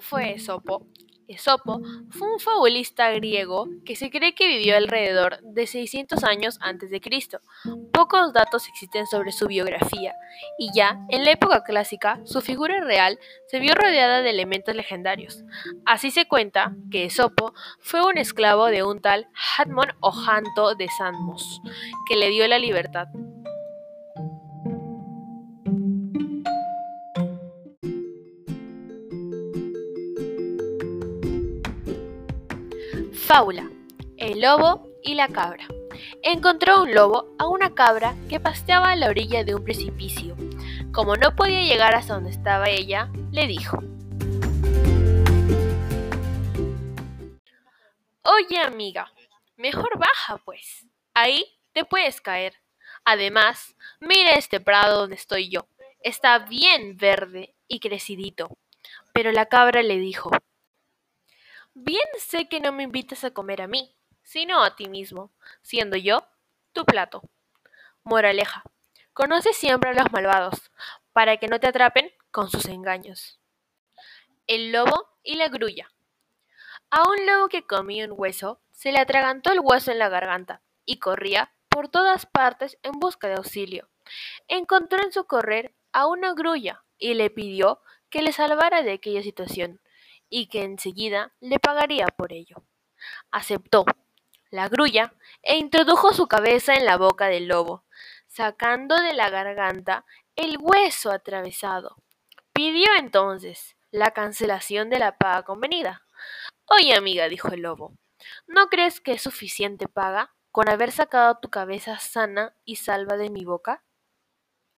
fue Esopo? Esopo fue un fabulista griego que se cree que vivió alrededor de 600 años antes de Cristo. Pocos datos existen sobre su biografía, y ya en la época clásica su figura real se vio rodeada de elementos legendarios. Así se cuenta que Esopo fue un esclavo de un tal Hadmon o Janto de Samos, que le dio la libertad. Fábula. El lobo y la cabra. Encontró un lobo a una cabra que pasteaba a la orilla de un precipicio. Como no podía llegar hasta donde estaba ella, le dijo, Oye amiga, mejor baja pues. Ahí te puedes caer. Además, mira este prado donde estoy yo. Está bien verde y crecidito. Pero la cabra le dijo, Bien sé que no me invitas a comer a mí, sino a ti mismo, siendo yo tu plato. Moraleja. Conoce siempre a los malvados, para que no te atrapen con sus engaños. El lobo y la grulla. A un lobo que comía un hueso, se le atragantó el hueso en la garganta, y corría por todas partes en busca de auxilio. Encontró en su correr a una grulla, y le pidió que le salvara de aquella situación y que enseguida le pagaría por ello. Aceptó la grulla e introdujo su cabeza en la boca del lobo, sacando de la garganta el hueso atravesado. Pidió entonces la cancelación de la paga convenida. Oye, amiga, dijo el lobo, ¿no crees que es suficiente paga con haber sacado tu cabeza sana y salva de mi boca?